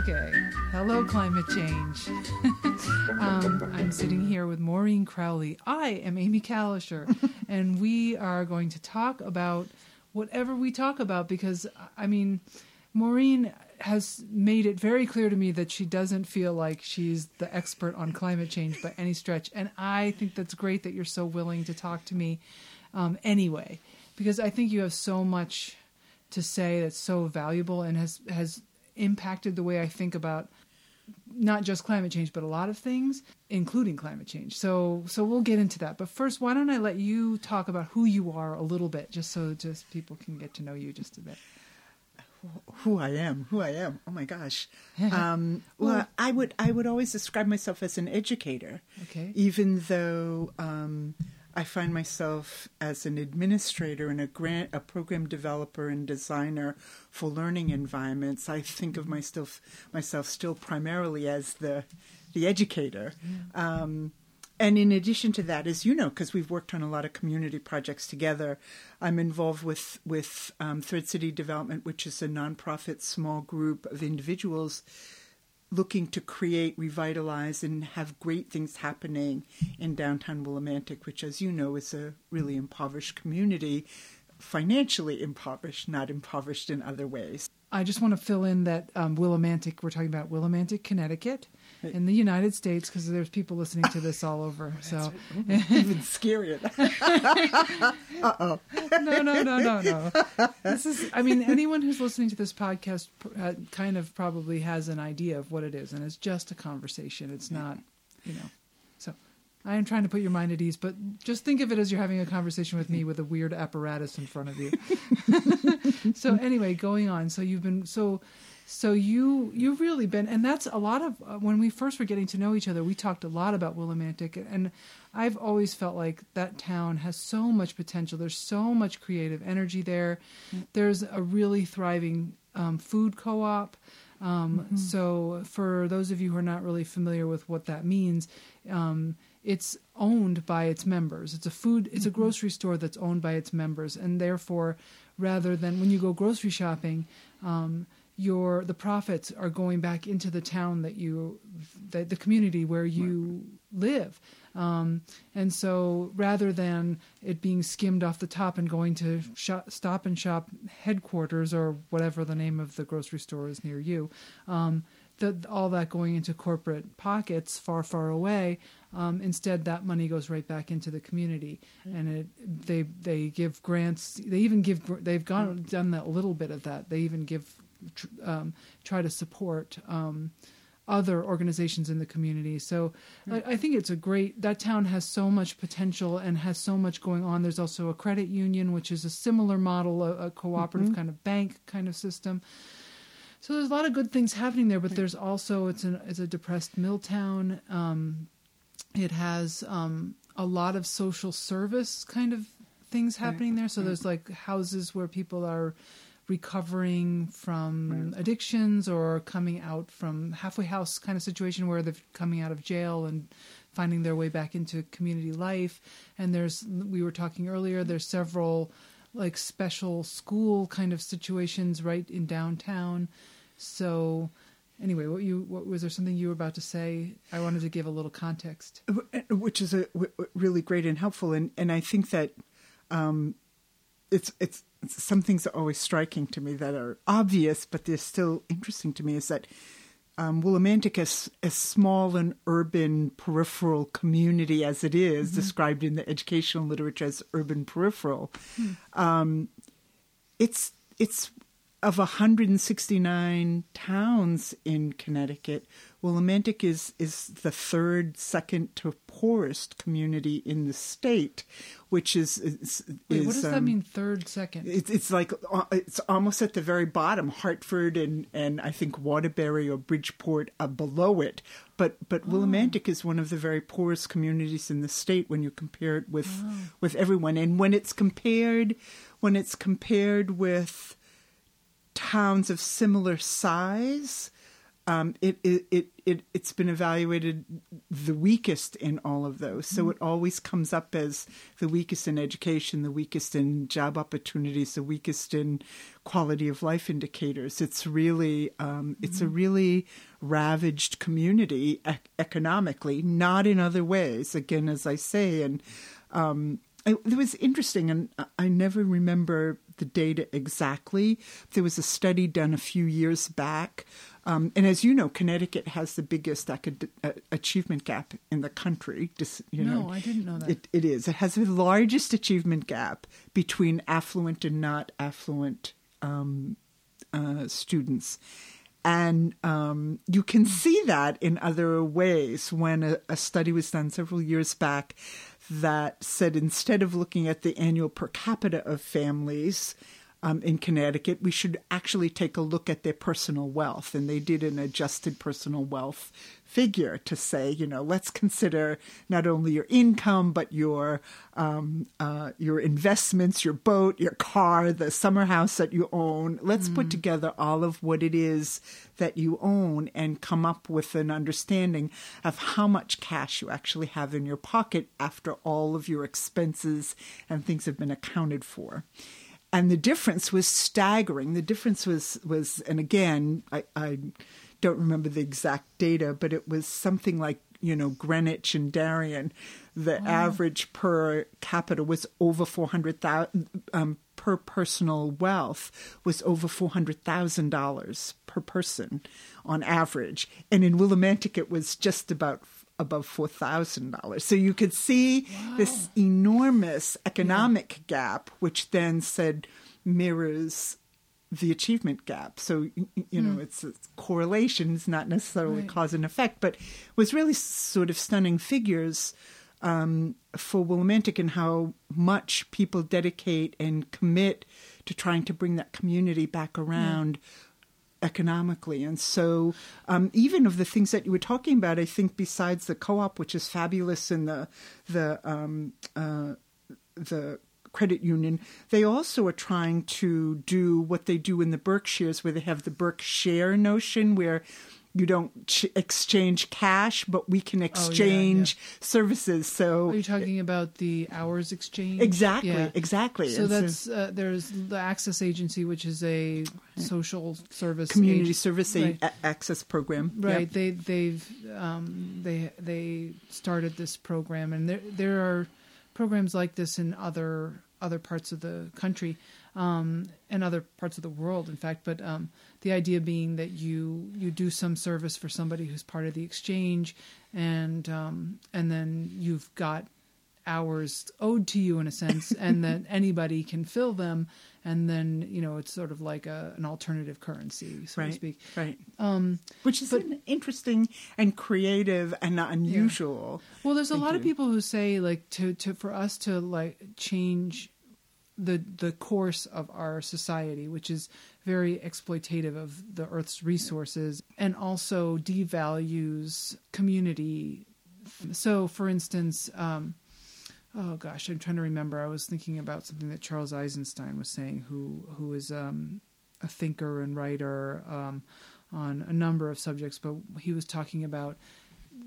Okay. Hello, climate change. um, I'm sitting here with Maureen Crowley. I am Amy Callisher, and we are going to talk about whatever we talk about because, I mean, Maureen has made it very clear to me that she doesn't feel like she's the expert on climate change by any stretch. And I think that's great that you're so willing to talk to me um, anyway, because I think you have so much to say that's so valuable and has has impacted the way I think about not just climate change but a lot of things including climate change so so we'll get into that but first why don't i let you talk about who you are a little bit just so just people can get to know you just a bit who I am, who I am. Oh my gosh. Um, well, I would I would always describe myself as an educator. Okay. Even though um, I find myself as an administrator and a grant, a program developer and designer for learning environments. I think of myself myself still primarily as the the educator. Yeah. Um, and in addition to that, as you know, because we've worked on a lot of community projects together, I'm involved with with um, Thread City Development, which is a nonprofit small group of individuals looking to create, revitalize, and have great things happening in downtown Willimantic, which, as you know, is a really impoverished community, financially impoverished, not impoverished in other ways. I just want to fill in that um, Willimantic, we're talking about Willimantic, Connecticut in the United States because there's people listening to this all over. So even scarier. uh oh. no, no, no, no, no. This is. I mean, anyone who's listening to this podcast uh, kind of probably has an idea of what it is, and it's just a conversation. It's not, you know. So. I am trying to put your mind at ease, but just think of it as you're having a conversation with me with a weird apparatus in front of you. so anyway, going on. So you've been so so you you've really been, and that's a lot of uh, when we first were getting to know each other. We talked a lot about Willimantic, and I've always felt like that town has so much potential. There's so much creative energy there. Mm-hmm. There's a really thriving um, food co-op. Um, mm-hmm. So for those of you who are not really familiar with what that means. Um, it's owned by its members. It's a food, it's a mm-hmm. grocery store that's owned by its members, and therefore, rather than when you go grocery shopping, um, your the profits are going back into the town that you the, the community where you right. live um, and so rather than it being skimmed off the top and going to shop, stop and shop headquarters or whatever the name of the grocery store is near you um, the, all that going into corporate pockets far far away um, instead that money goes right back into the community mm-hmm. and it they they give grants they even give they've gone done that little bit of that they even give um, try to support um, other organizations in the community. So I, I, think it's a great. That town has so much potential and has so much going on. There's also a credit union, which is a similar model, a, a cooperative mm-hmm. kind of bank kind of system. So there's a lot of good things happening there, but there's also it's an it's a depressed mill town. Um, it has um, a lot of social service kind of things happening there. So there's like houses where people are recovering from right. addictions or coming out from halfway house kind of situation where they're coming out of jail and finding their way back into community life. And there's, we were talking earlier, there's several like special school kind of situations right in downtown. So, anyway, what you what was there something you were about to say? I wanted to give a little context, which is a w- really great and helpful, and and I think that um, it's it's some things are always striking to me that are obvious, but they're still interesting to me. Is that um, Willimantic, as, as small and urban peripheral community as it is, mm-hmm. described in the educational literature as urban peripheral, mm. um, it's it's of 169 towns in Connecticut, Willimantic is is the third, second to poorest community in the state, which is, is Wait, what does um, that mean? Third, second? It's it's like uh, it's almost at the very bottom. Hartford and and I think Waterbury or Bridgeport are below it, but but oh. Willimantic is one of the very poorest communities in the state when you compare it with oh. with everyone. And when it's compared when it's compared with towns of similar size um, it, it it it it's been evaluated the weakest in all of those. So Mm-hmm. it always comes up as the weakest in education, the weakest in job opportunities, the weakest in quality of life indicators. It's really um, it's a Mm-hmm. really ravaged community ec- economically, not in other ways. Again, as I say, and um, it, it was interesting, and I never remember the data exactly. There was a study done a few years back, um, and as you know, Connecticut has the biggest acad- uh, achievement gap in the country. Dis- you No, know, I didn't know that. It, it is. It has the largest achievement gap between affluent and not affluent um, uh, students. And um, you can see that in other ways. When a, a study was done several years back that said instead of looking at the annual per capita of families um, in Connecticut, we should actually take a look at their personal wealth. And they did an adjusted personal wealth figure to say, you know, let's consider not only your income but your um, uh, your investments, your boat, your car, the summer house that you own. Let's put together all of what it is that you own and come up with an understanding of how much cash you actually have in your pocket after all of your expenses and things have been accounted for and the difference was staggering. The difference was was, and again, I, I don't remember the exact data, but it was something like you know Greenwich and Darien. The average per capita was over four hundred thousand. Um, per personal wealth was over four hundred thousand dollars per person on average, and in Willimantic it was just about above four thousand dollars. So you could see this enormous economic gap, which then said mirrors the achievement gap. So you know, it's, it's correlation is not necessarily Right. cause and effect, but was really sort of stunning figures um, for Willimantic and how much people dedicate and commit to trying to bring that community back around economically. And so, um, even of the things that you were talking about, I think besides the co-op, which is fabulous, and the the um, uh, the credit union, they also are trying to do what they do in the Berkshires, where they have the Berkshire notion, where you don't ch- exchange cash, but we can exchange services. So Are you talking about the hours exchange? exactly, Yeah. exactly. So And that's uh, there's the Access Agency, which is a social service community ag- service right. a- access program. Right. Yep. They they've um, they they started this program, and there there are programs like this in other other parts of the country um, and other parts of the world, in fact. But um, the idea being that you you do some service for somebody who's part of the exchange, and um, and then you've got hours owed to you in a sense, and that anybody can fill them, and then you know it's sort of like a, an alternative currency, so to speak. right. Um, Which is but- an interesting and creative and unusual. Well, there's a lot of people who say like to to for us to like change the the course of our society, which is very exploitative of the Earth's resources, and also devalues community. So, for instance, um, oh gosh, I'm trying to remember. I was thinking about something that Charles Eisenstein was saying, who who is um, a thinker and writer um, on a number of subjects, but he was talking about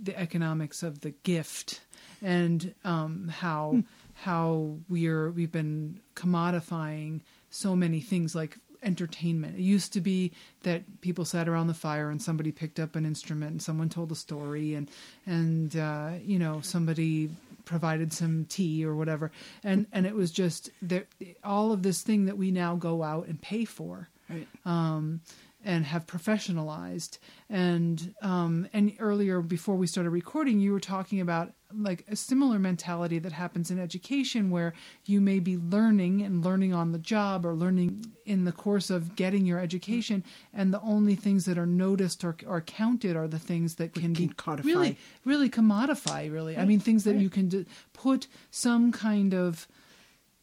the economics of the gift and um, how how we're we've been commodifying so many things like entertainment. It used to be that people sat around the fire and somebody picked up an instrument and someone told a story and and uh, you know somebody provided some tea or whatever and and it was just there all of this thing that we now go out and pay for Right. um, and have professionalized. And um, and earlier, before we started recording, you were talking about like a similar mentality that happens in education, where you may be learning and learning on the job or learning in the course of getting your education, and the only things that are noticed or, or counted are the things that can, can be codify. really, really commodify. Really, I mean, things that you can d- put some kind of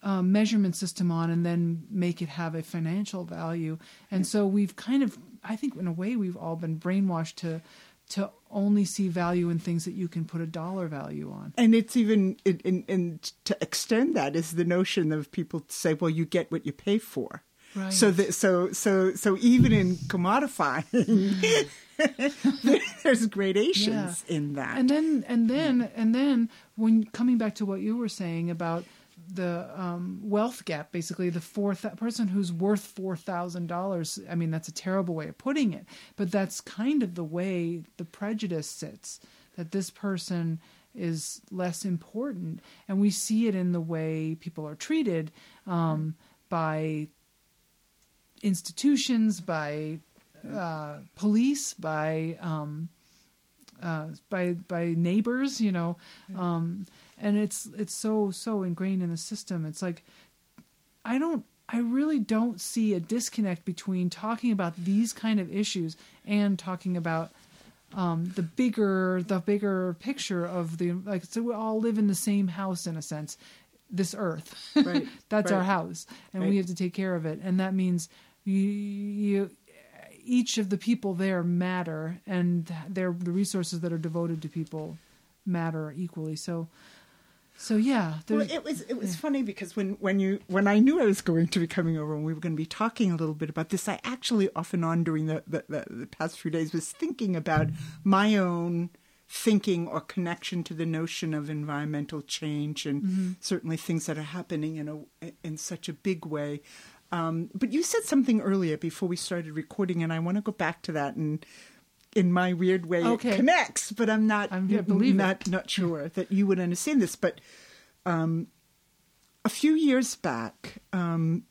um, measurement system on and then make it have a financial value. And so we've kind of, I think, in a way, we've all been brainwashed to to only see value in things that you can put a dollar value on. And it's even, in, in, in, to extend that is the notion of people say, well, you get what you pay for. Right. So that so so so even in commodifying, there's gradations in that. and then and then and then when coming back to what you were saying about the um, wealth gap, basically the four th- person who's worth four thousand dollars. I mean, that's a terrible way of putting it, but that's kind of the way the prejudice sits. That this person is less important, and we see it in the way people are treated um, by institutions, by uh, police, by um, uh, by by neighbors, you know, um, and it's it's so so ingrained in the system. It's like I don't, I really don't see a disconnect between talking about these kind of issues and talking about um, the bigger the bigger picture of the like. So we all live in the same house in a sense, this earth. Right, That's our house, and Right. we have to take care of it, and that means you. you each of the people there matter, and their the resources that are devoted to people matter equally. So, so yeah, Well, it was it was funny because when when you when I knew I was going to be coming over and we were going to be talking a little bit about this, I actually off and on during the the, the, the past few days was thinking about my own thinking or connection to the notion of environmental change and certainly things that are happening in a in such a big way. Um, but you said something earlier before we started recording, and I want to go back to that and. In my weird way, Okay. it connects, but I'm not. I'm- yeah, believe it. not not sure that you would understand this, but um, a few years back, um,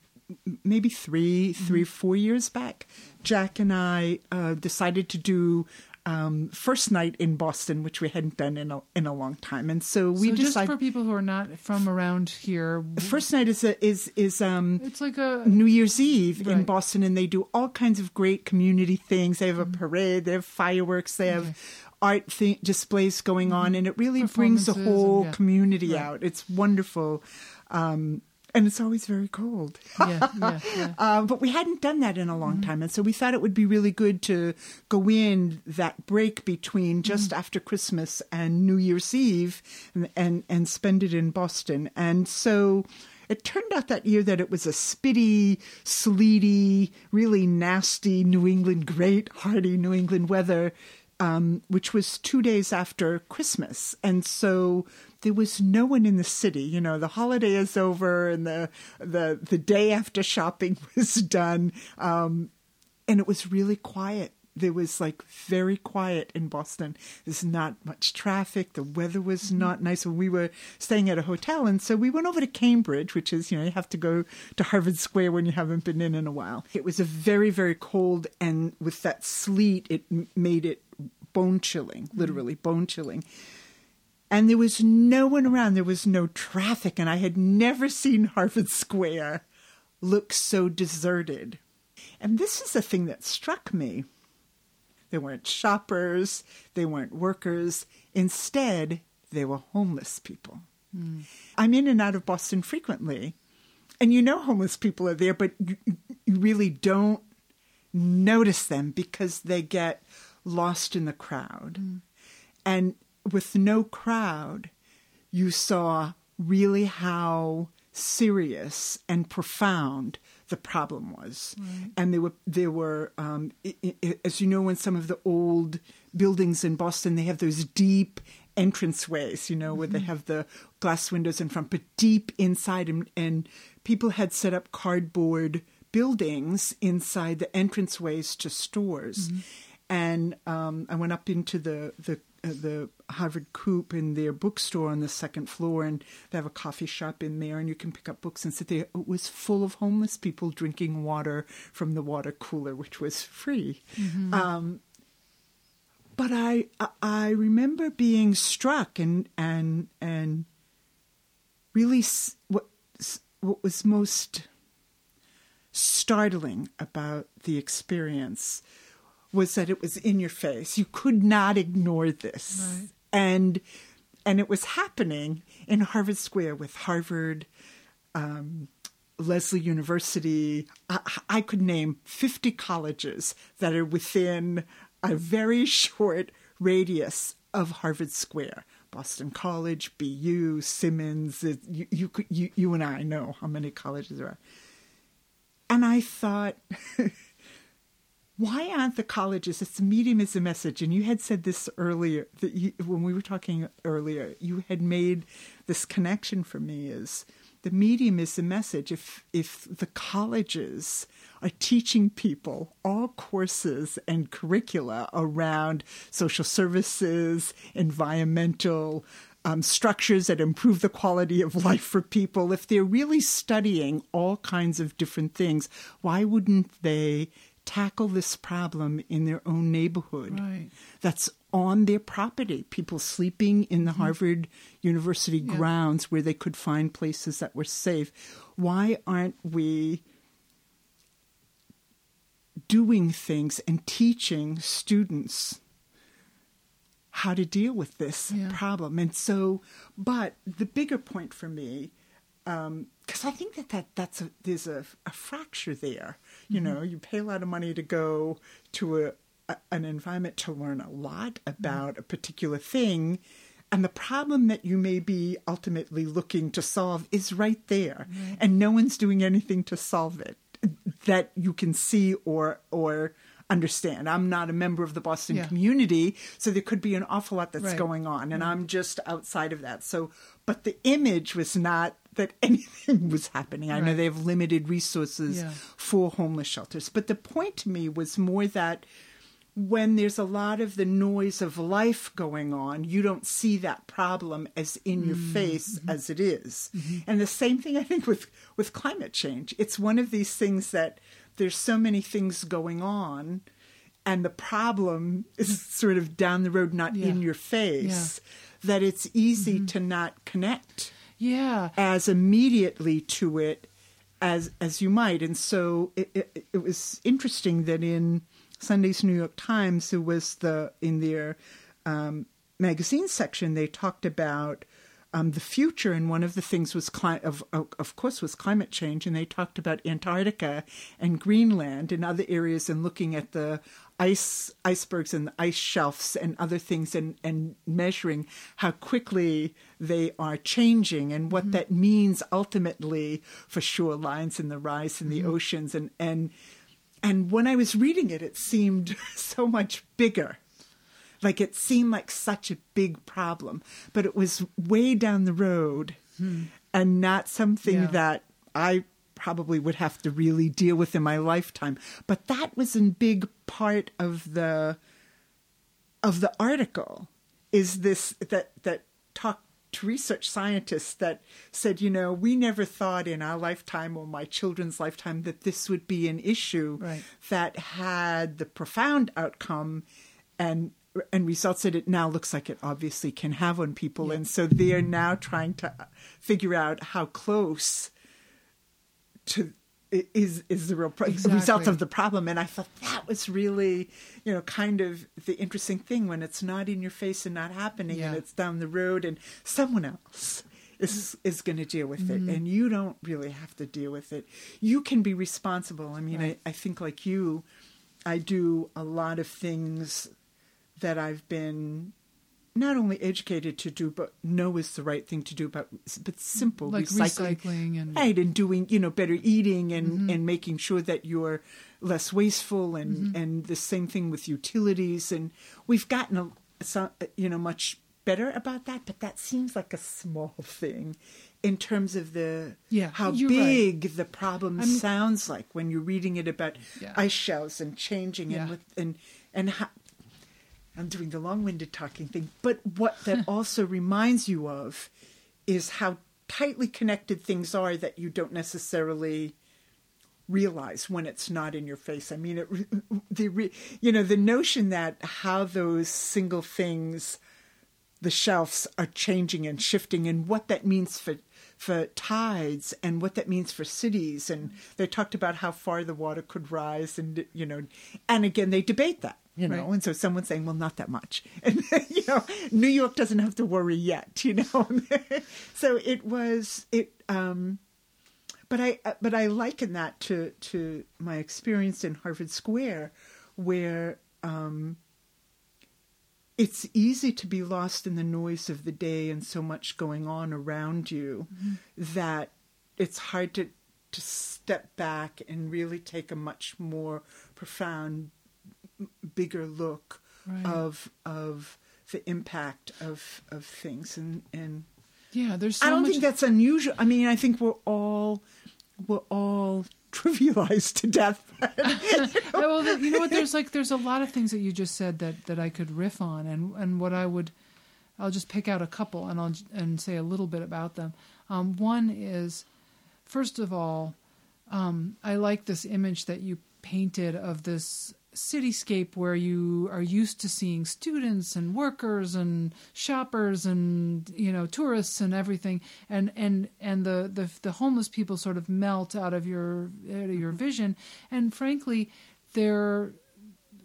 maybe 3 three, four years back, Jack and I uh, decided to do um, first night in Boston, which we hadn't done in a in a long time, and so we so just decided for people who are not from around here, first night is a, is is um, it's like a New Year's Eve in Right. Mm-hmm. Boston, and they do all kinds of great community things. They have a parade, they have fireworks, they have art th- displays going on, and it really brings the Mm-hmm. Whole yeah. community Right. out. It's wonderful. Um, and it's always very cold. yeah, yeah, yeah. Uh, but we hadn't done that in a Mm-hmm. long time. And so we thought it would be really good to go in that break between just Mm-hmm. after Christmas and New Year's Eve and, and, and spend it in Boston. And so it turned out that year that it was a spitty, sleety, really nasty New England, great, hardy New England weather. Um, which was two days after Christmas. And so there was no one in the city. You know, the holiday is over and the the, the day after shopping was done. Um, and it was really quiet. There was like very quiet in Boston. There's not much traffic. The weather was mm-hmm. not nice. We were staying at a hotel. And so we went over to Cambridge, which is, you know, you have to go to Harvard Square when you haven't been in in a while. It was a very, very cold. And with that sleet, it m- made it bone chilling, mm-hmm. literally bone chilling. And there was no one around. There was no traffic. And I had never seen Harvard Square look so deserted. And this is the thing that struck me. There weren't shoppers, they weren't workers. Instead, they were homeless people. Hmm. I'm in and out of Boston frequently. And you know homeless people are there, but you, you really don't notice them because they get lost in the crowd. Hmm. And with no crowd, you saw really how serious and profound the problem was. And there were there were um, i i as you know, in some of the old buildings in Boston, they have those deep entranceways, you know, where they have the glass windows in front, but deep inside, and, and people had set up cardboard buildings inside the entranceways to stores. And um, I went up into the the the Harvard Coop in their bookstore on the second floor, and they have a coffee shop in there, and you can pick up books and sit there. It was full of homeless people drinking water from the water cooler, which was free. Um, but I I- I remember being struck and and and really what what was most startling about the experience was that it was in your face. You could not ignore this. Right. And and it was happening in Harvard Square with Harvard, um, Lesley University. I, I could name 50 colleges that are within a very short radius of Harvard Square. Boston College, BU, Simmons. You, you, you, you and I know how many colleges there are and I thought, why aren't the colleges? It's the medium is a message, and you had said this earlier that you, when we were talking earlier, you had made this connection for me is the medium is the message. If if the colleges are teaching people all courses and curricula around social services, environmental, um, structures that improve the quality of life for people, if they're really studying all kinds of different things, why wouldn't they tackle this problem in their own neighborhood Right. that's on their property? People sleeping in the hmm. Harvard University Yeah. grounds where they could find places that were safe. Why aren't we doing things and teaching students how to deal with this Yeah. problem. And so, but the bigger point for me, Um, because I think that, that that's a, there's a, a fracture there. You mm-hmm. know, you pay a lot of money to go to a, a an environment to learn a lot mm-hmm. about a particular thing. And the problem that you may be ultimately looking to solve is right there, and no one's doing anything to solve it that you can see or or understand. I'm not a member of the Boston Yeah. community, so there could be an awful lot that's Right. going on, and I'm just outside of that. So, but the image was not that anything was happening. I know they have limited resources Yeah. for homeless shelters, but the point to me was more that when there's a lot of the noise of life going on, you don't see that problem as in your mm-hmm. face mm-hmm. as it is. Mm-hmm. And the same thing I think with with climate change. It's one of these things that there's so many things going on and the problem is mm. sort of down the road not Yeah. in your face that it's easy to not connect Yeah. as immediately to it as as you might. And so it, it, it was interesting that in Sunday's New York Times, there was the in their um, magazine section they talked about um, the future, and one of the things was cli- of, of of course was climate change, and they talked about Antarctica and Greenland and other areas, and looking at the ice icebergs and the ice shelves and other things, and and measuring how quickly they are changing and what that means ultimately for shorelines and the rise in the oceans, and and and when I was reading it, it seemed so much bigger. Like it seemed like such a big problem, but it was way down the road hmm. and not something Yeah. that I probably would have to really deal with in my lifetime. But that was a big part of the of the article is this that that talked to research scientists that said, you know, we never thought in our lifetime or my children's lifetime that this would be an issue Right. that had the profound outcome and and results that it now looks like it obviously can have on people. And so they're now trying to uh, figure out how close to is is the real pro- result of the problem. And i thought that was really you know kind of the interesting thing when it's not in your face and not happening and it's down the road and someone else is is going to deal with it. Mm-hmm. And you don't really have to deal with it. You can be responsible. I mean Right. I, I think like you i do a lot of things that i've been not only educated to do but know is the right thing to do but but simple Like recycling recycling and right and doing you know better eating and Mm-hmm. and making sure that you're less wasteful and and the same thing with utilities and we've gotten a so, you know much better about that but that seems like a small thing in terms of the Yeah, how you're right. big the problem I mean- sounds like when you're reading it about Yeah. ice shelves and changing Yeah. and with and and how, I'm doing the long-winded talking thing, but what that also reminds you of is how tightly connected things are that you don't necessarily realize when it's not in your face. I mean, it, the you know the notion that how those single things, the shelves are changing and shifting, and what that means for for tides and what that means for cities. And they talked about how far the water could rise, and you know, and again they debate that. You know, Right. and so someone's saying, "Well, not that much," and you know, New York doesn't have to worry yet. You know, so it was it. um but I uh, but I liken that to to my experience in Harvard Square, where um, it's easy to be lost in the noise of the day and so much going on around you that it's hard to to step back and really take a much more profound, bigger look Right. of of the impact of of things and and Yeah, there's. So I don't much, think that's unusual. I mean, I think we're all we're all trivialized to death. Well, you know what? There's like there's a lot of things that you just said that that I could riff on, and and what I would, I'll just pick out a couple and I'll and say a little bit about them. Um, one is, first of all, um, I like this image that you painted of this cityscape where you are used to seeing students and workers and shoppers and you know tourists and everything. And and and the the, the homeless people sort of melt out of your out of your mm-hmm. vision. And frankly they're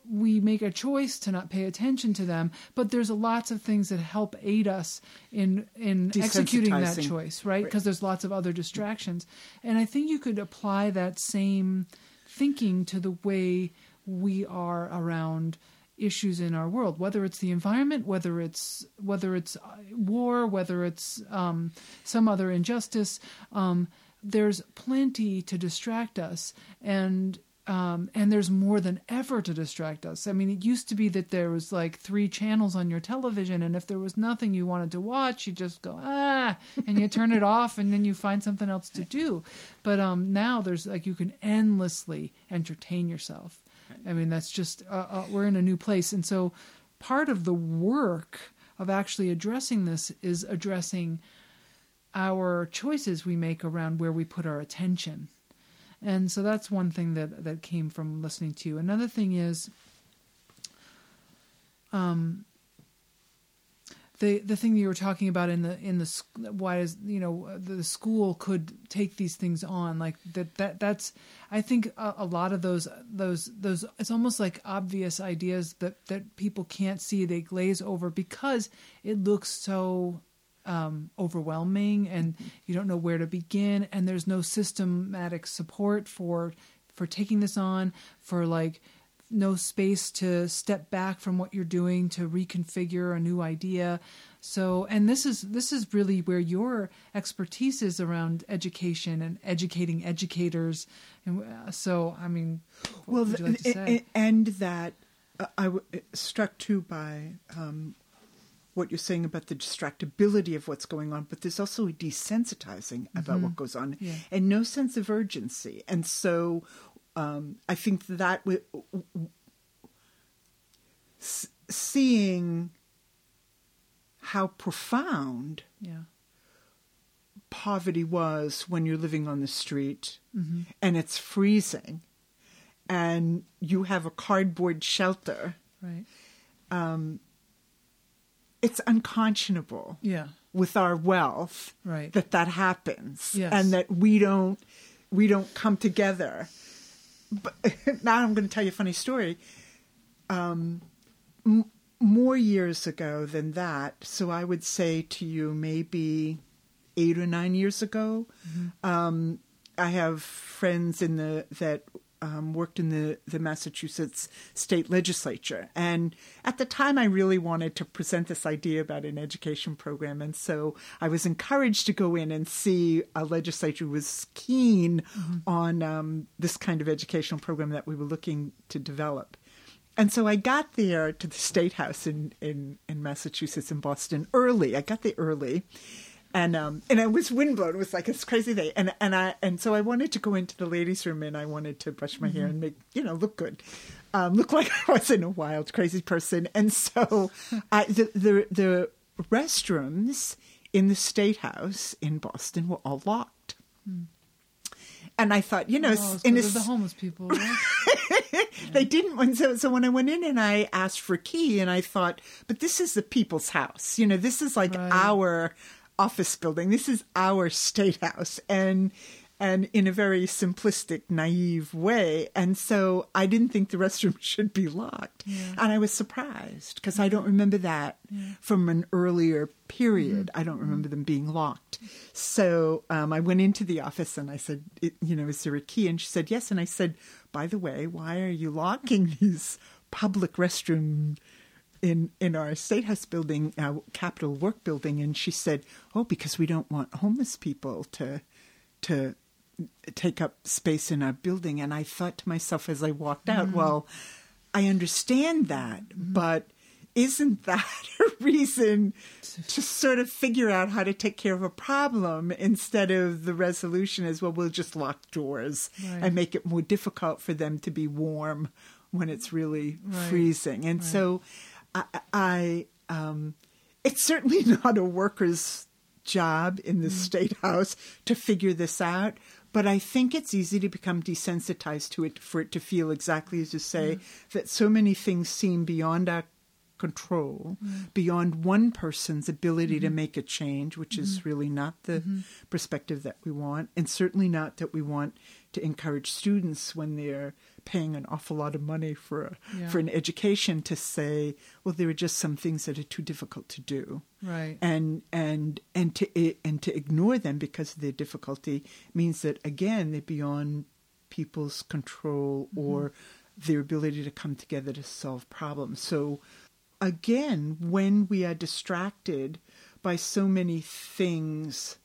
we make a choice to not pay attention to them, but there's lots of things that help aid us in in executing that choice, right? Right. Because there's lots of other distractions, and I think you could apply that same thinking to the way we are around issues in our world, whether it's the environment, whether it's whether it's uh, war, whether it's um, some other injustice. Um, there's plenty to distract us, and um, and there's more than ever to distract us. I mean, it used to be that there was like three channels on your television, and if there was nothing you wanted to watch, you just go ah, and you turn it off, and then you find something else to do. But um, now there's like you can endlessly entertain yourself. I mean, that's just uh, uh, we're in a new place, and so part of the work of actually addressing this is addressing our choices we make around where we put our attention. And so that's one thing that, that came from listening to you. Another thing is um, the the thing that you were talking about in the in the why is you know the school could take these things on like that that that's I think a, a lot of those those those it's almost like obvious ideas that that people can't see they glaze over because it looks so um, overwhelming and you don't know where to begin and there's no systematic support for for taking this on for like no space to step back from what you're doing to reconfigure a new idea so and this is this is really where your expertise is around education and educating educators and uh, so i mean what well, like say and that uh, I w- struck too by um, what you're saying about the distractibility of what's going on, but there's also a desensitizing about what goes on Yeah. and no sense of urgency. And so um, I think that w- s- seeing how profound yeah poverty was when you're living on the street Mm-hmm. and it's freezing and you have a cardboard shelter right it's unconscionable yeah with our wealth Right. that that happens Yes. and that we don't we don't come together but now i'm going to tell you a funny story. Um m- more years ago than that so i would say to you maybe eight or nine years ago um i have friends in the that um, worked in the, the Massachusetts state legislature. And at the time, I really wanted to present this idea about an education program. And so I was encouraged to go in and see a legislature who was keen on um, this kind of educational program that we were looking to develop. And so I got there to the State House in, in, in Massachusetts in Boston early. I got there early. And um and it was windblown. It was like this crazy day. And and I and so I wanted to go into the ladies' room and I wanted to brush my hair and make you know look good, um, look like I wasn't a wild crazy person. And so I the the the restrooms in the State House in Boston were all locked. And I thought, you know, oh, in a the homeless people right? they didn't when so, so when i went in and i asked for a key and i thought but this is the people's house you know this is like Right. our office building. This is our state house and and in a very simplistic naive way. And so i didn't think the restroom should be locked. And i was surprised because i don't remember that from an earlier period. I don't remember them being locked. So um, i went into the office and i said you know is there a key? And she said yes. And i said by the way why are you locking these public restrooms in in our state house building, our Capitol Work building, and she said, "Oh, because we don't want homeless people to to take up space in our building. And I thought to myself as I walked out, mm-hmm. well, I understand that, mm-hmm. but isn't that a reason to sort of figure out how to take care of a problem instead of the resolution is well we'll just lock doors Right. and make it more difficult for them to be warm when it's really Right. freezing and Right. so i, I um, it's certainly not a worker's job in the mm. state house to figure this out but I think it's easy to become desensitized to it for it to feel exactly as you say mm. that so many things seem beyond our control, mm. beyond one person's ability to mm-hmm. make a change, which is mm-hmm. really not the mm-hmm. perspective that we want, and certainly not that we want to encourage students when they're paying an awful lot of money for a, Yeah. for an education to say, well, there are just some things that are too difficult to do Right. and and and to eh, and to ignore them because of their difficulty means that again they're beyond people's control mm-hmm. or their ability to come together to solve problems. So again, when we are distracted by so many things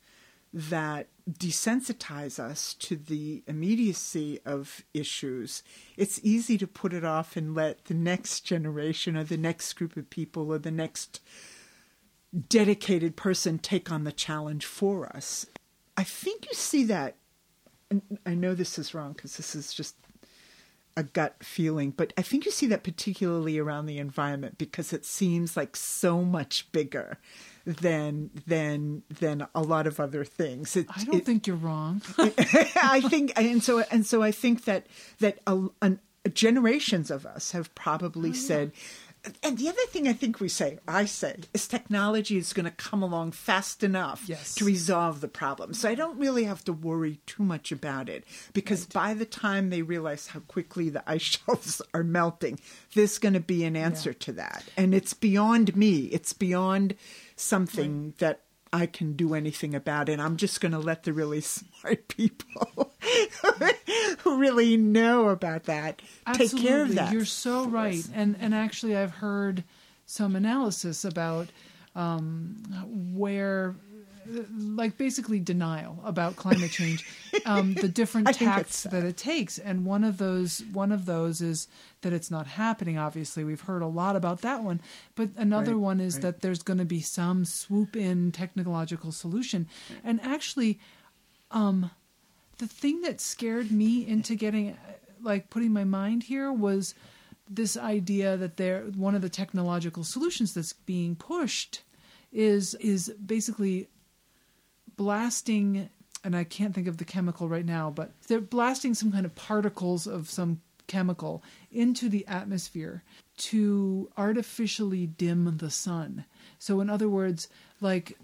that desensitize us to the immediacy of issues, it's easy to put it off and let the next generation or the next group of people or the next dedicated person take on the challenge for us. I think you see that. I know this is wrong because this is just a gut feeling, but I think you see that particularly around the environment because it seems like so much bigger than than than a lot of other things. It, I don't it- think you're wrong. I think, and so and so, I think that that a, an, generations of us have probably oh, said. And the other thing I think we say, I say, is technology is going to come along fast enough Yes. to resolve the problem. So I don't really have to worry too much about it because by the time they realize how quickly the ice shelves are melting, there's going to be an answer to that. And it's beyond me. It's beyond something that I can do anything about it. I'm just going to let the really smart people who really know about that take care of Absolutely. that. You're so right. And and actually, I've heard some analysis about um, where, like, basically denial about climate change, um, the different tacts that it takes, and one of those one of those is that it's not happening. Obviously, we've heard a lot about that one, but another Right, one is right. that there's going to be some swoop in technological solution, and actually the thing that scared me into getting like putting my mind here was this idea that there one of the technological solutions that's being pushed is is basically blasting and I can't think of the chemical right now but they're blasting some kind of particles of some chemical into the atmosphere to artificially dim the sun. So in other words, like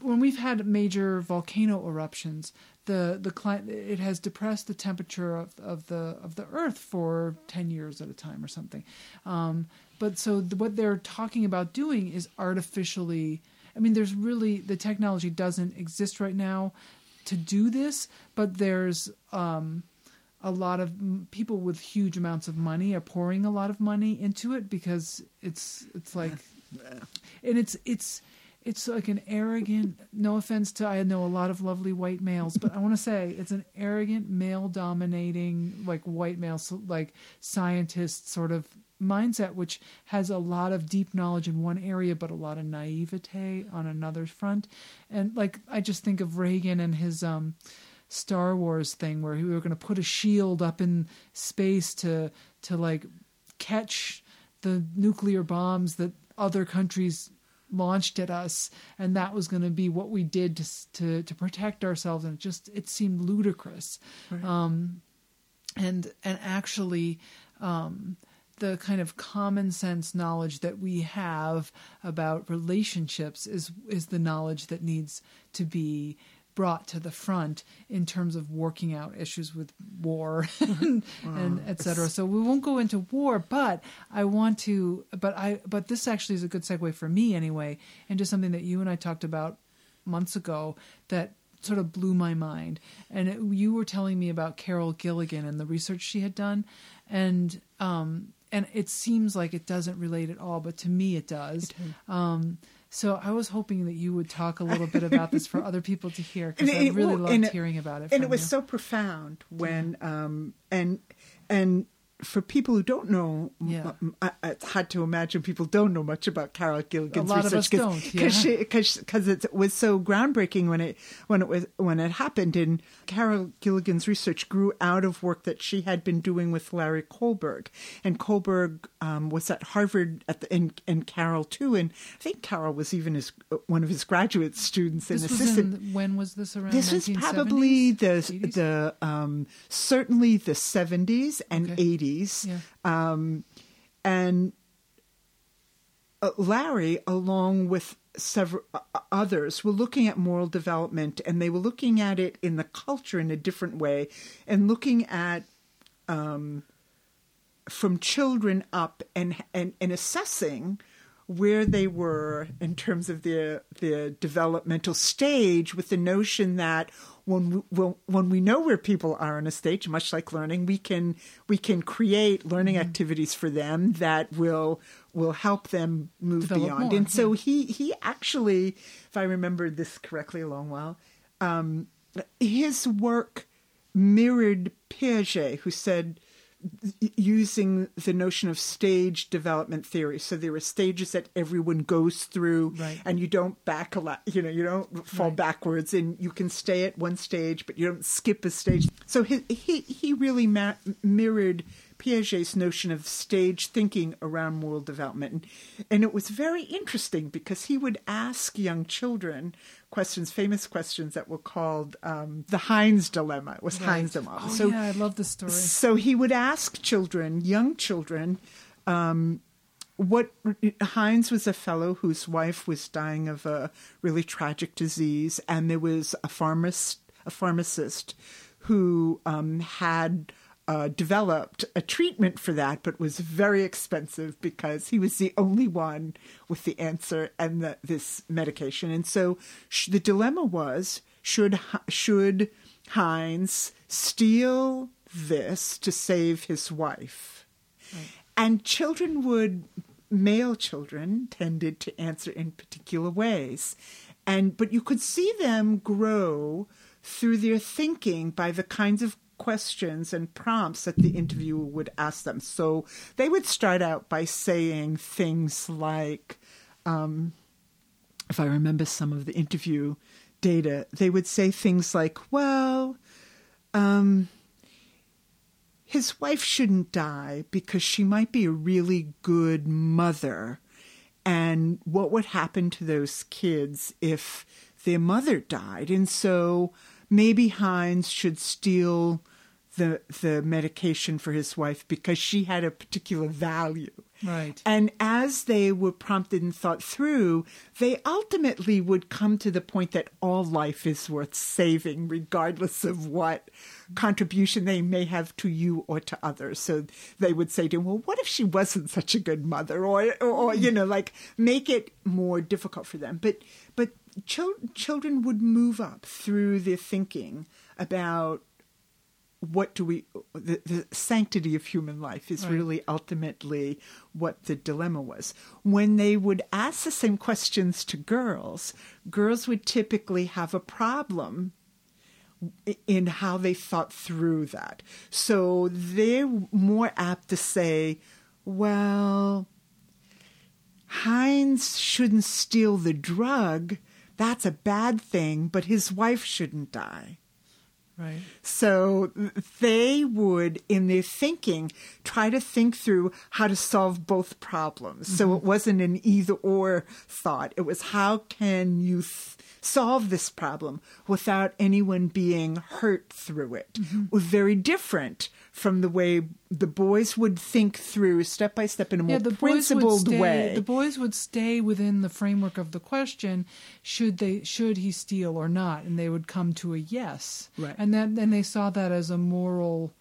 when we've had major volcano eruptions, the the cli- it has depressed the temperature of, of the of the Earth for ten years at a time or something. Um, but so the, what they're talking about doing is artificially. I mean, there's really the technology doesn't exist right now to do this, but there's um, a lot of m- people with huge amounts of money are pouring a lot of money into it because it's it's like and it's it's it's like an arrogant no offense to i know a lot of lovely white males but i want to say it's an arrogant male dominating like white male like scientist sort of mindset which has a lot of deep knowledge in one area but a lot of naivete on another front. And like i just think of reagan and his um Star Wars thing where we were going to put a shield up in space to to like catch the nuclear bombs that other countries launched at us and that was going to be what we did to to to protect ourselves and it just it seemed ludicrous. Um and and actually um the kind of common sense knowledge that we have about relationships is is the knowledge that needs to be brought to the front in terms of working out issues with war and, and et cetera. So we won't go into war, but I want to, but I, but this actually is a good segue for me anyway, into something that you and I talked about months ago that sort of blew my mind. And it, you were telling me about Carol Gilligan and the research she had done, and um, and it seems like it doesn't relate at all, but to me it does. Um, So I was hoping that you would talk a little bit about this for other people to hear because I really well, loved hearing about it. and it was you. so profound when um and and for people who don't know, Yeah. I, it's hard to imagine people don't know much about Carol Gilligan's A lot of research yeah. because because it was so groundbreaking when it when it was when it happened. And Carol Gilligan's research grew out of work that she had been doing with Larry Kohlberg, and Kohlberg um, was at Harvard at the and, and Carol too, and I think Carol was even his one of his graduate students and This was assistant in, when was this around? this was probably the 80s? the um, certainly the seventies and Okay. Eighties, Yeah. um, and uh, Larry, along with several uh, others, were looking at moral development, and they were looking at it in the culture in a different way, and looking at um, from children up and and, and assessing where they were in terms of their their developmental stage with the notion that when we, when, when we know where people are in a stage much like learning we can we can create learning Mm-hmm. activities for them that will will help them move Develop beyond more, and so he he actually if i remember this correctly a long while um, his work mirrored piaget who said using the notion of stage development theory. So there are stages that everyone goes through, Right. and you don't back a lot. You know, you don't fall Right. backwards, and you can stay at one stage, but you don't skip a stage. So he he he really ma- mirrored Piaget's notion of stage thinking around moral development, and, and it was very interesting because he would ask young children questions, famous questions that were called um, the Heinz dilemma. It was Heinz dilemma. Oh, so yeah, I love the story. so he would ask children, young children, um, what Heinz was a fellow whose wife was dying of a really tragic disease, and there was a pharmacist, a pharmacist who um, had uh, developed a treatment for that, but was very expensive because he was the only one with the answer and the, this medication. And so sh- the dilemma was: should should Heinz steal this to save his wife? And children would, male children tended to answer in particular ways. And, but you could see them grow through their thinking by the kinds of questions and prompts that the interviewer would ask them. So they would start out by saying things like, um, if I remember some of the interview data, they would say things like, well, um, his wife shouldn't die because she might be a really good mother. And what would happen to those kids if their mother died? And so maybe Heinz should steal the the medication for his wife because she had a particular value. Right. And as they were prompted and thought through, they ultimately would come to the point that all life is worth saving, regardless of what contribution they may have to you or to others. So they would say to him, Well, what if she wasn't such a good mother? Or, or, or you know, like make it more difficult for them. But, but chil- children would move up through their thinking about what do we the, the sanctity of human life is Right. really ultimately what the dilemma was. When they would ask the same questions to girls girls would typically have a problem in how they thought through that. So they're more apt to say well Heinz shouldn't steal the drug. That's a bad thing but his wife shouldn't die Right. so they would, in their thinking, try to think through how to solve both problems. So mm-hmm. it wasn't an either or thought. It was how can you th- solve this problem without anyone being hurt through it? Was very different from the way the boys would think through step by step in a more yeah, the principled stay. way. The boys would stay within the framework of the question: should they, should he steal or not? And they would come to a yes. Right. And then, and they saw that as a moral,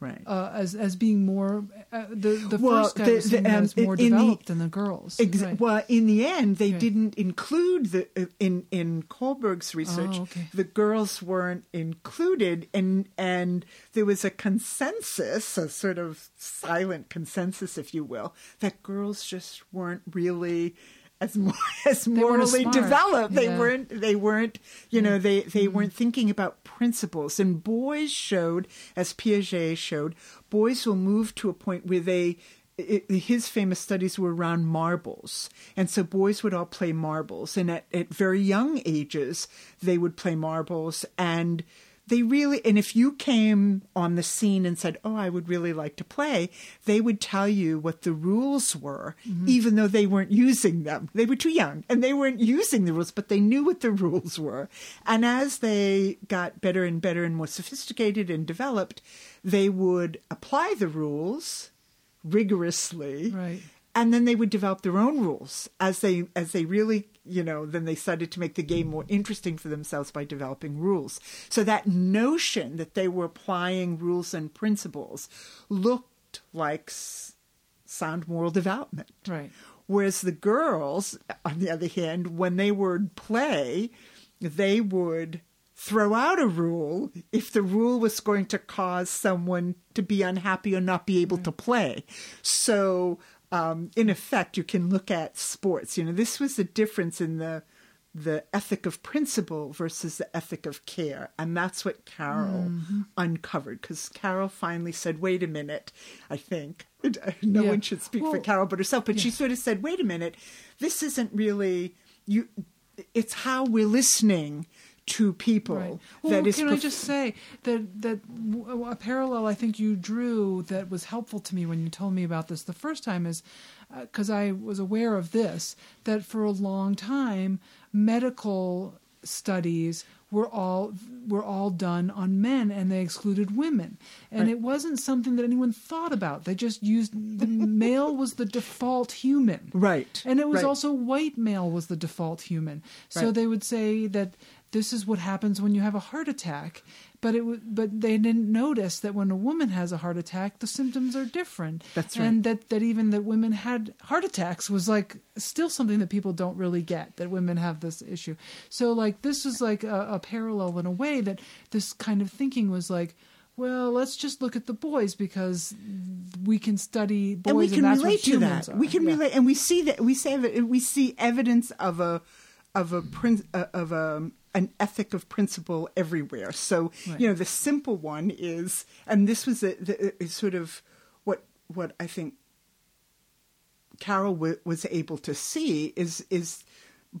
right. uh, as as being more. Uh, the the Well, first guy the- was the, um, as more in the- developed than the girls. Ex- Right. Well, in the end, they Right. didn't include the uh, in in Kohlberg's research. Oh, okay. The girls weren't included, and and there was a consensus, a sort of silent consensus, if you will, that girls just weren't really as more, as morally smart. developed. They Yeah. weren't. They weren't. You know, mm. they they mm-hmm. weren't thinking about principles. And boys showed, as Piaget showed, boys will move to a point where they. It, his famous studies were around marbles, and so boys would all play marbles, and at, at very young ages they would play marbles, and they really and if you came on the scene and said oh i would really like to play they would tell you what the rules were mm-hmm. even though they weren't using them. They were too young and they weren't using the rules but they knew what the rules were. And as they got better and better and more sophisticated and developed they would apply the rules rigorously. Right. and then they would develop their own rules as they as they really you know then they started to make the game more interesting for themselves by developing rules so that notion that they were applying rules and principles looked like s- sound moral development Right. whereas the girls on the other hand when they would play they would throw out a rule if the rule was going to cause someone to be unhappy or not be able to play. So, um, in effect, you can look at sports. You know, this was the difference in the the ethic of principle versus the ethic of care, and that's what Carol uncovered. Because Carol finally said, "Wait a minute," I think. No Yeah. one should speak for Carol but herself, but she yeah. sort of said, "Wait a minute, this isn't really you. It's how we're listening to people Right. Well, that is can I just say that that w- a parallel I think you drew that was helpful to me when you told me about this the first time is uh, because I was aware of this that for a long time medical studies were all were all done on men and they excluded women and Right. it wasn't something that anyone thought about they just used the male was the default human right, and it was right. also white male was the default human. So Right. they would say that this is what happens when you have a heart attack, but it w- but they didn't notice that when a woman has a heart attack, the symptoms are different. That's right And that that even that women had heart attacks was like still something that people don't really get that women have this issue. So like this is like a, a parallel in a way that this kind of thinking was like. Well, let's just look at the boys because we can study boys and we can that's relate what to humans that. are. We can Yeah. relate, and we see that we say that we see evidence of a of a prin- uh, of a an ethic of principle everywhere. So Right. you know, the simple one is, and this was a, the, is sort of what what I think Carol w- was able to see is is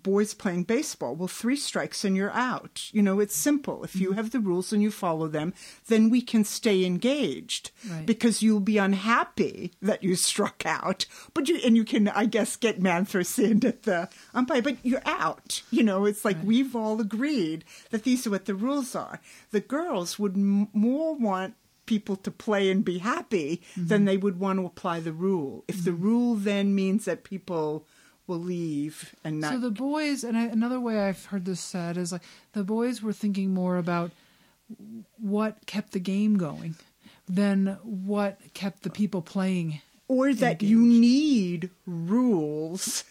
boys playing baseball. Well, three strikes and you're out. You know, it's simple. If Mm-hmm. you have the rules and you follow them, then we can stay engaged Right. because you'll be unhappy that you struck out. But you and you can, I guess, get man for at the umpire. But you're out. You know, it's like Right. we've all agreed that these are what the rules are. The girls would m- more want people to play and be happy Mm-hmm. than they would want to apply the rule. If the rule then means that people will leave and not So the boys, and I, another way I've heard this said is like the boys were thinking more about what kept the game going than what kept the people playing. or that you need rules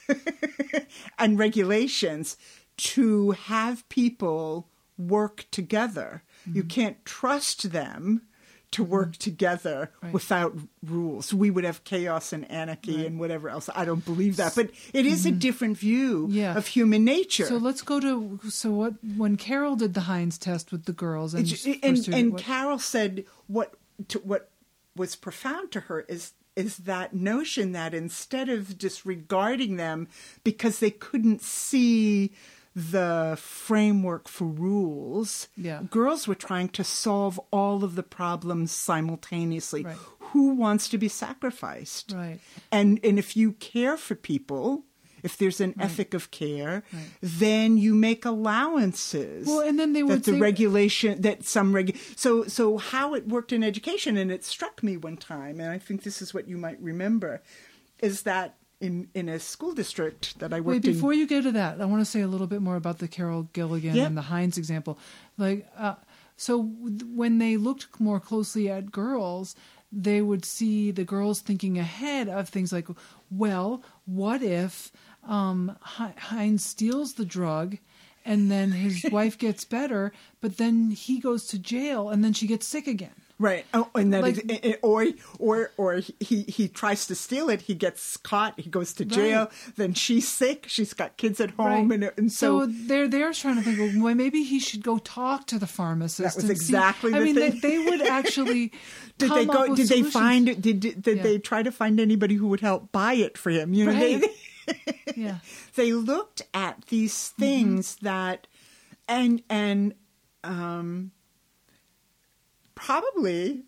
and regulations to have people work together. You mm-hmm. can't trust them to work mm. together Right. without rules. We would have chaos and anarchy Right. and whatever else. I don't believe that, but it is a mm-hmm. different view Yeah. of human nature. So let's go to so what when Carol did the Heinz test with the girls and and pursued and what- Carol said what to, what was profound to her is is that notion that instead of disregarding them because they couldn't see the framework for rules, Yeah. girls were trying to solve all of the problems simultaneously. Right. Who wants to be sacrificed? right. And and if you care for people, if there's an ethic of care, then you make allowances. Well, and then they would that the say- regulation that some reg. So so how it worked in education, and it struck me one time, and I think this is what you might remember, is that in in a school district that I worked. Wait, before in. you get to that, I want to say a little bit more about the Carol Gilligan Yeah. and the Heinz example. Like, uh, so when they looked more closely at girls, they would see the girls thinking ahead of things like, well, what if um, Hi- Heinz steals the drug? And then his wife gets better, but then he goes to jail, and then she gets sick again. Right. Oh, and then Like- it- or or or he he tries to steal it. He gets caught. He goes to jail. Then she's sick. She's got kids at home, Right. and and so, so they're they're trying to think, well, well, maybe he should go talk to the pharmacist. That was exactly see. I mean. They, they would actually. did they go? Did they find? Did did, did Yeah. they try to find anybody who would help buy it for him? You know, Right. they Yeah. they looked at these Mm-hmm. things that, and and um, probably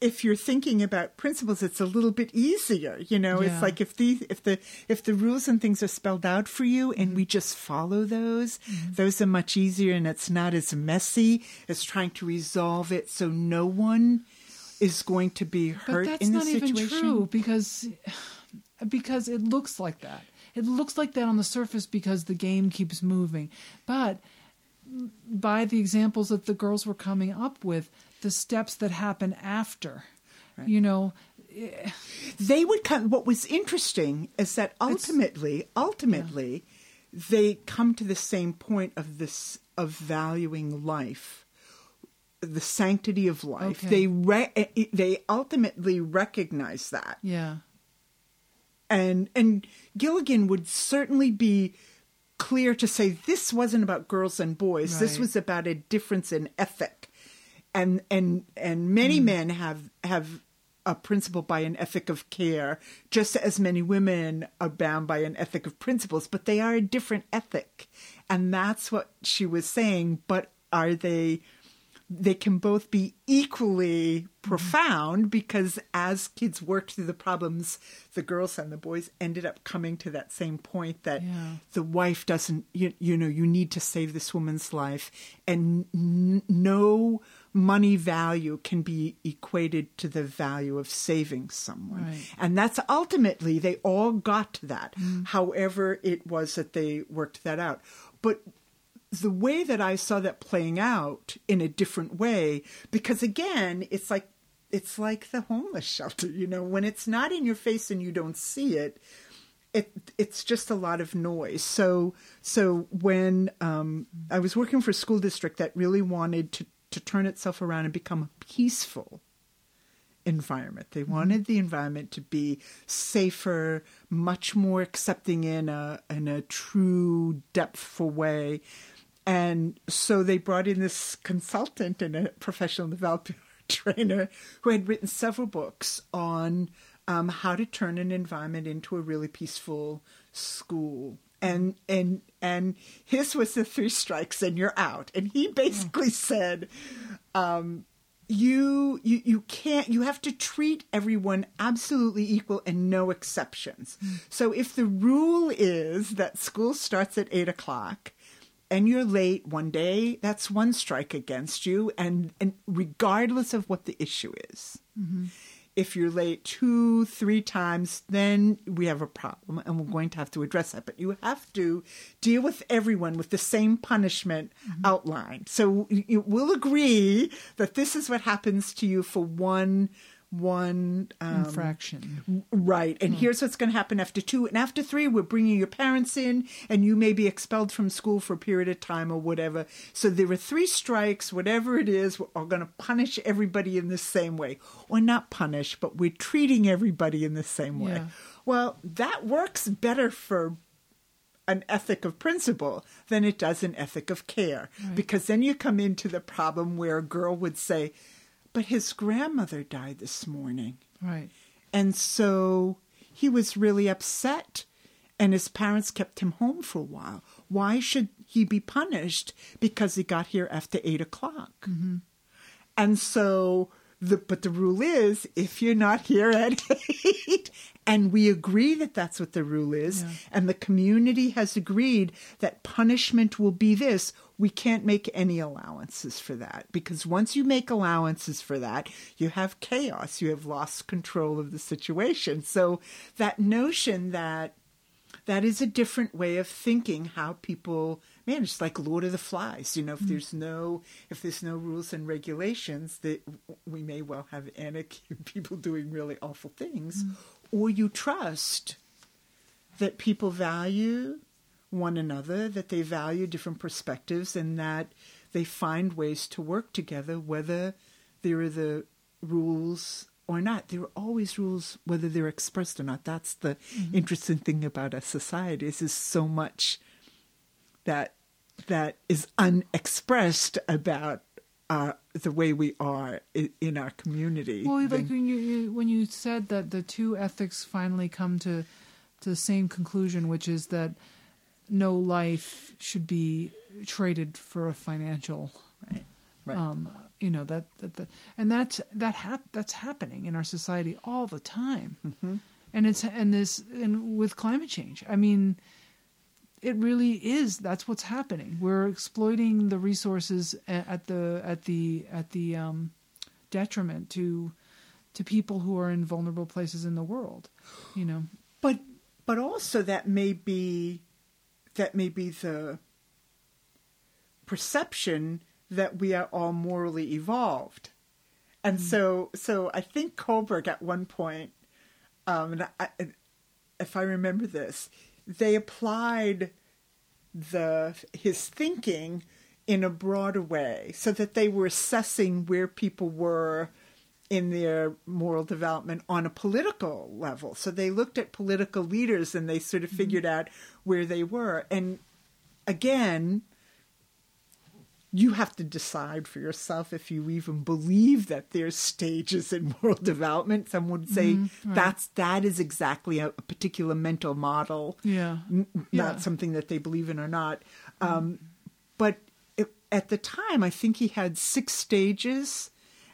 if you're thinking about principles, it's a little bit easier. You know, Yeah. it's like if the if the if the rules and things are spelled out for you, and Mm-hmm. we just follow those, those are much easier, and it's not as messy as trying to resolve it so no one is going to be But hurt that's in the not situation. even true because because it looks like that. It looks like that on the surface because the game keeps moving. But by the examples that the girls were coming up with, the steps that happen after, you know, they would come what was interesting is that ultimately ultimately they come to the same point of this of valuing life the sanctity of life. Okay. they re- they ultimately recognize that. Yeah, and and Gilligan would certainly be clear to say this wasn't about girls and boys. This was about a difference in ethic, and and and many mm. men have have a principle by an ethic of care, just as many women are bound by an ethic of principles, but they are a different ethic, and that's what she was saying. But are they? They can both be equally profound because as kids worked through the problems, the girls and the boys ended up coming to that same point that Yeah. the wife doesn't, you, you know, you need to save this woman's life, and n- no money value can be equated to the value of saving someone. Right. And that's ultimately, they all got to that, mm. however it was that they worked that out. But the way that I saw that playing out in a different way, because again, it's like it's like the homeless shelter, you know, when it's not in your face and you don't see it, it it's just a lot of noise. So so when um, I was working for a school district that really wanted to to turn itself around and become a peaceful environment. They wanted the environment to be safer, much more accepting in a in a true depthful way. And so they brought in this consultant and a professional development trainer who had written several books on um, how to turn an environment into a really peaceful school. And and and his was the three strikes and you're out. And he basically said, um, you you you can't you have to treat everyone absolutely equal and no exceptions so if the rule is that school starts at eight o'clock and you're late one day that's one strike against you and and regardless of what the issue is. Mm-hmm. If you're late two three times then we have a problem and we're going to have to address that. But you have to deal with everyone with the same punishment mm-hmm. outlined. So you- you will agree that this is what happens to you for one one um, infraction. Right. And here's what's going to happen after two. And after three, we're bringing your parents in, and you may be expelled from school for a period of time or whatever. So there are three strikes, whatever it is, we're going to punish everybody in the same way. Or not punish, but we're treating everybody in the same way. Yeah. Well, that works better for an ethic of principle than it does an ethic of care. Because then you come into the problem where a girl would say, But his grandmother died this morning. Right. And so he was really upset, and his parents kept him home for a while. Why should he be punished because he got here after eight o'clock? Mm-hmm. And so, the but the rule is if you're not here at eight, and we agree that that's what the rule is, Yeah. and the community has agreed that punishment will be this, we can't make any allowances for that because once you make allowances for that, you have chaos, you have lost control of the situation. So that notion that that is a different way of thinking how people manage It's like lord of the flies you know if mm-hmm. there's no if there's no rules and regulations that we may well have anarchy people doing really awful things mm-hmm. or you trust that people value one another that they value different perspectives and that they find ways to work together whether there are the rules or not. There are always rules, whether they're expressed or not. That's the mm-hmm. interesting thing about a society. Is there's so much that that is unexpressed about uh, the way we are in, in our community. Well, like Then- when you, you when you said that the two ethics finally come to to the same conclusion, which is that no life should be traded for a financial, Right, right. um, you know that that, that and that's that hap- that's happening in our society all the time, Mm-hmm. and it's and this and with climate change, I mean. It really is. That's what's happening. We're exploiting the resources at the at the at the um, detriment to to people who are in vulnerable places in the world. You know, but but also that may be that may be the perception that we are all morally evolved and so so i think kohlberg at one point um and I, if i remember this they applied the his thinking in a broader way so that they were assessing where people were in their moral development on a political level. So they looked at political leaders and they sort of mm-hmm. figured out where they were. And again you have to decide for yourself if you even believe that there's stages in moral development some would say right. that's that is exactly a, a particular mental model yeah, n- Yeah. not something that they believe in or not. Um, but it, at the time, I think he had six stages,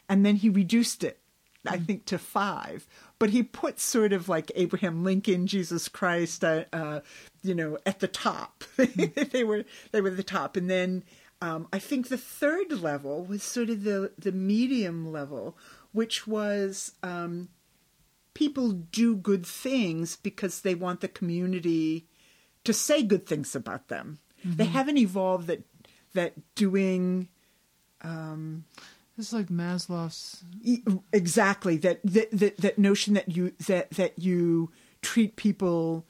and then he reduced it, I think, to five. But he put sort of like Abraham Lincoln, Jesus Christ, uh, uh, you know, at the top. they were they were the top, and then. Um, I think the third level was sort of the, the medium level, which was um, people do good things because they want the community to say good things about them. They haven't evolved that that doing this is like Maslow's. exactly that that, that that notion that you that that you treat people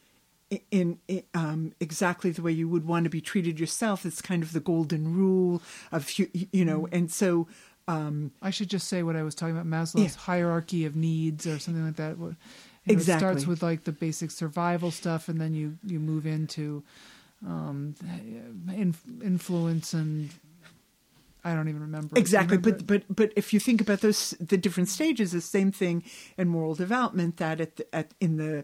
in, in um, exactly the way you would want to be treated yourself. It's kind of the golden rule of you, you know, and so. Um, I should just say what I was talking about Maslow's Yeah. hierarchy of needs or something like that. You know, It starts with like the basic survival stuff, and then you you move into um, in, influence and I don't even remember. Exactly Remember- but but but if you think about those the different stages the same thing in moral development that at the, at in the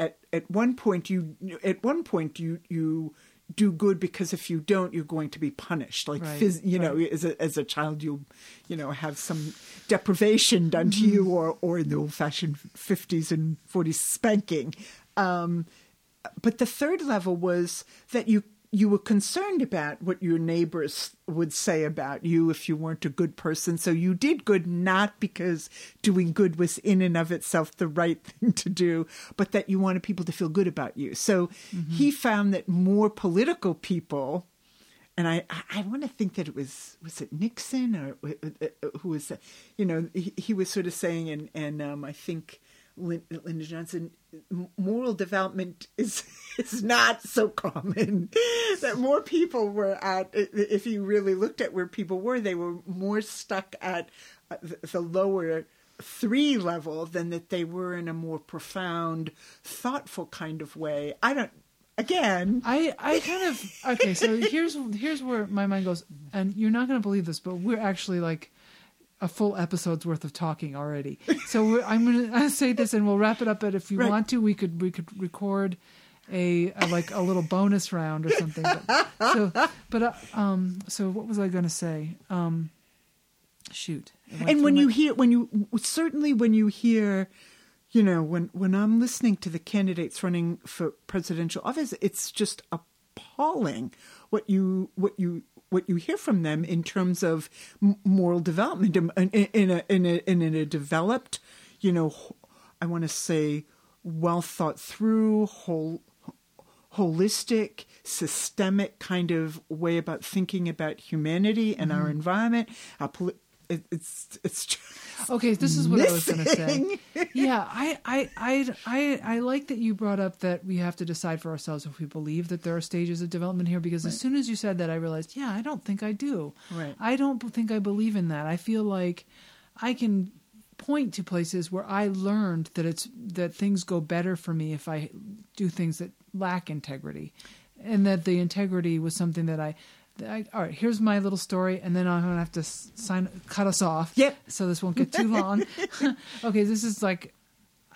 at at one point you at one point you you do good because if you don't you're going to be punished. Like Right, phys- you know as a as a child you'll you know have some deprivation done to Mm-hmm. you or or in the old fashioned 50s and 40s spanking. Um but the third level was that you you were concerned about what your neighbors would say about you if you weren't a good person. So you did good not because doing good was in and of itself the right thing to do but that you wanted people to feel good about you. So he found that more political people and I, I want to think that it was was it Nixon or uh, who was you know he, he was sort of saying and and um, I think Lin- Lyndon Johnson moral development is is not so common that more people were at if you really looked at where people were they were more stuck at uh, the- the lower three level than that they were in a more profound thoughtful kind of way I don't again I, I kind of okay. So here's here's where my mind goes, and you're not going to believe this, but we're actually like a full episode's worth of talking already. So I'm going to say this, and we'll wrap it up. But if you Right. want to, we could we could record a, a like a little bonus round or something. But, so, but uh, um, so what was I going to say? Um, shoot. And when my- you hear when you certainly when you hear you know when when i'm listening to the candidates running for presidential office it's just appalling what you what you what you hear from them in terms of moral development um, in, in, in a in a in a developed you know I want to say well thought through whole holistic, systemic kind of way about thinking about humanity and our mm-hmm. environment. Our it, it's it's just Okay, this is what I was going to say. Yeah, I, I, I, I, I like that you brought up that we have to decide for ourselves if we believe that there are stages of development here. Because as soon as you said that, I realized, yeah, I don't think I do. Right. I don't think I believe in that. I feel like I can point to places where I learned that it's that things go better for me if I do things that lack integrity, and that the integrity was something that I. I all right, here's my little story, and then I'm gonna have to sign, cut us off. Yep. So this won't get too long. okay, this is like,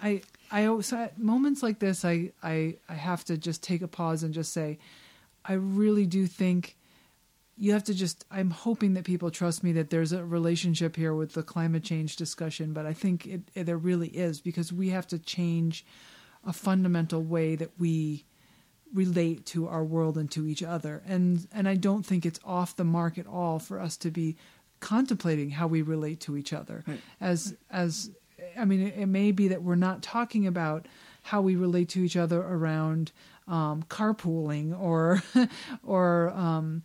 I, I always at moments like this, I, I, I have to just take a pause and just say, I really do think you have to just i'm hoping that people trust me that there's a relationship here with the climate change discussion but i think it, it, there really is because we have to change a fundamental way that we relate to our world and to each other and and i don't think it's off the mark at all for us to be contemplating how we relate to each other Right. as as i mean it, it may be that we're not talking about how we relate to each other around um, carpooling or or um,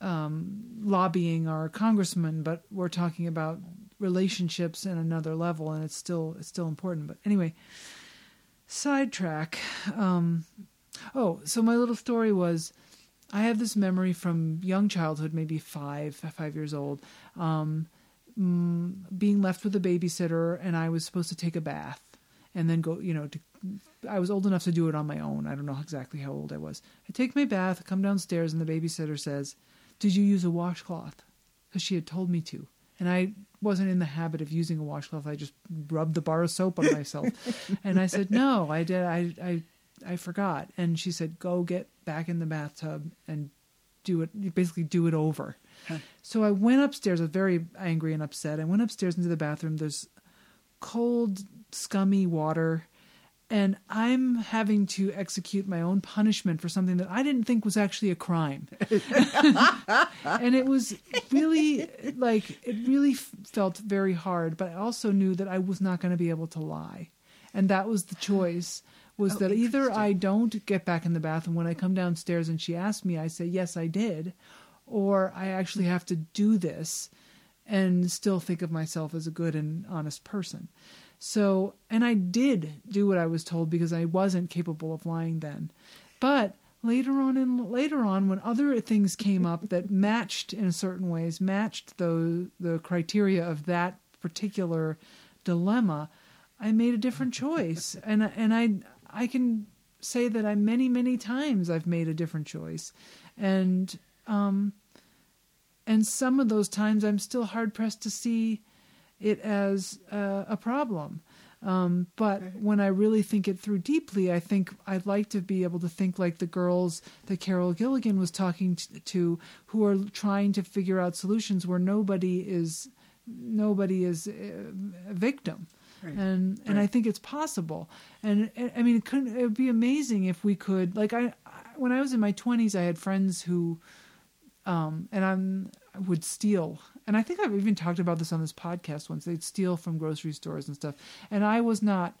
um, lobbying our congressman, but we're talking about relationships in another level, and it's still it's still important. But anyway, sidetrack. Um, oh, so my little story was, I have this memory from young childhood, maybe five five years old, um, mm, being left with a babysitter, and I was supposed to take a bath, and then go, you know, to I was old enough to do it on my own. I don't know exactly how old I was. I take my bath, I come downstairs, and the babysitter says, "Did you use a washcloth?" Because she had told me to, and I wasn't in the habit of using a washcloth. I just rubbed the bar of soap on myself, and I said, "No, I did. I I I forgot." And she said, "Go get back in the bathtub and do it. Basically, do it over." So I went upstairs. I was very angry and upset. I went upstairs into the bathroom. There's cold, scummy water, and I'm having to execute my own punishment for something that I didn't think was actually a crime. and it was really like it really felt very hard, but I also knew that I was not going to be able to lie. And that was the choice was Oh, that either. I don't get back in the bathroom when I come downstairs and she asks me, I say, "Yes, I did." Or I actually have to do this and still think of myself as a good and honest person. So, and I did do what I was told because I wasn't capable of lying then. But later on and later on when other things came up that matched in certain ways, matched the the criteria of that particular dilemma, I made a different choice. And and I I can say that I many many times I've made a different choice. And um and some of those times I'm still hard pressed to see it as uh, a problem. Um, but when I really think it through deeply, I think I'd like to be able to think like the girls that Carol Gilligan was talking t- to, who are trying to figure out solutions where nobody is nobody is uh, a victim. Right. And and I think it's possible. And I- mean, it could it would be amazing if we could. Like I, I when I was in my twenties, I had friends who um, and I'm I would steal. And I think I've even talked about this on this podcast once. They'd steal from grocery stores and stuff. And I was not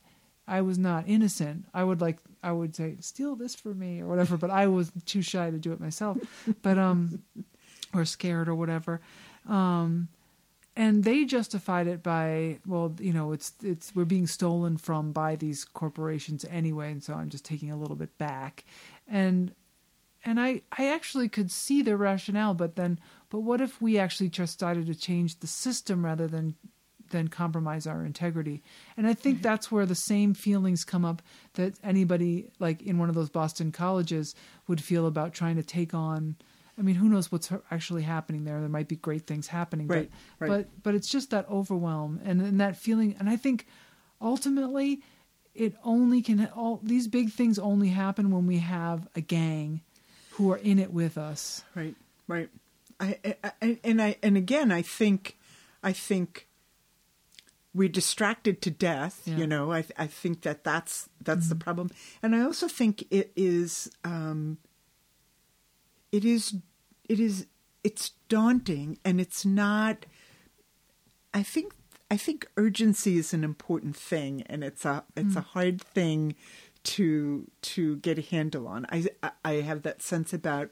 I was not innocent. I would like I would say, steal this for me or whatever, but I was too shy to do it myself. But um or scared or whatever. Um and they justified it by well you know it's it's we're being stolen from by these corporations anyway and so i'm just taking a little bit back. And and i i actually could see the rationale but then but what if we actually just started to change the system rather than than compromise our integrity? And i think that's where the same feelings come up that anybody like in one of those boston colleges would feel about trying to take on i mean who knows what's actually happening there there might be great things happening Right, but right. but but it's just that overwhelm and, and that feeling and i think ultimately it only can all these big things only happen when we have a gang who are in it with us Right, right. I, I, and I and again, I think, I think we're distracted to death. Yeah. You know, I I think that that's that's the problem, and I also think it is, um, it is, it is, it's daunting, and it's not. I think I think urgency is an important thing, and it's a it's a hmm. hard thing to to get a handle on. I I have that sense about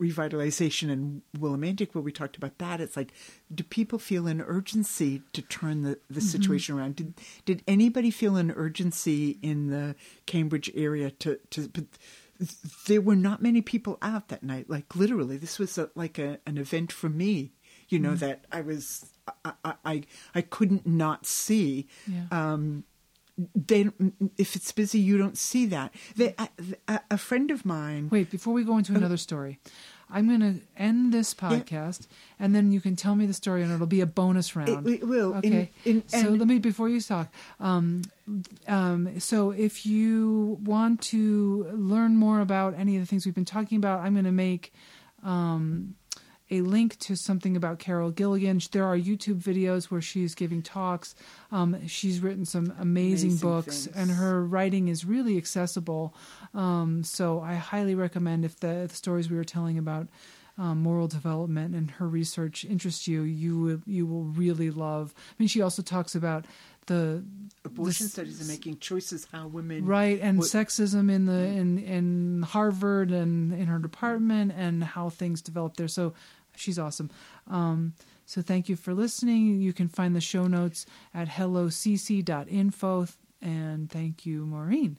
revitalization and Willimantic where we talked about that. It's like, do people feel an urgency to turn the, the mm-hmm. situation around? Did did anybody feel an urgency in the Cambridge area to to? There were not many people out that night. Like literally, this was a, like a, an event for me you know, that I was, I, I, I, I couldn't not see. Yeah. Um, they, if it's busy, you don't see that. They, a, a friend of mine. Wait, before we go into another story, I'm going to end this podcast, and then you can tell me the story, and it'll be a bonus round. It, it will. Okay. In, in, so let me before you talk. Um, um, so if you want to learn more about any of the things we've been talking about, I'm going to make um, a link to something about Carol Gilligan. There are YouTube videos where she's giving talks. Um, she's written some amazing, Amazing books, things. and her writing is really accessible. Um, so I highly recommend if the, the stories we were telling about um, moral development and her research interests you, you you will really love. I mean, she also talks about the abortion the- studies and making choices how women right and sexism in the in in Harvard and in her department and how things develop there. So she's awesome. Um, so thank you for listening. You can find the show notes at hellocc.info. And thank you, Maureen.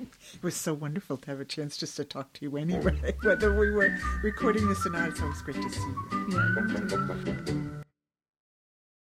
It was so wonderful to have a chance just to talk to you anyway. Whether we were recording this or not, so it's always great to see you. Yeah.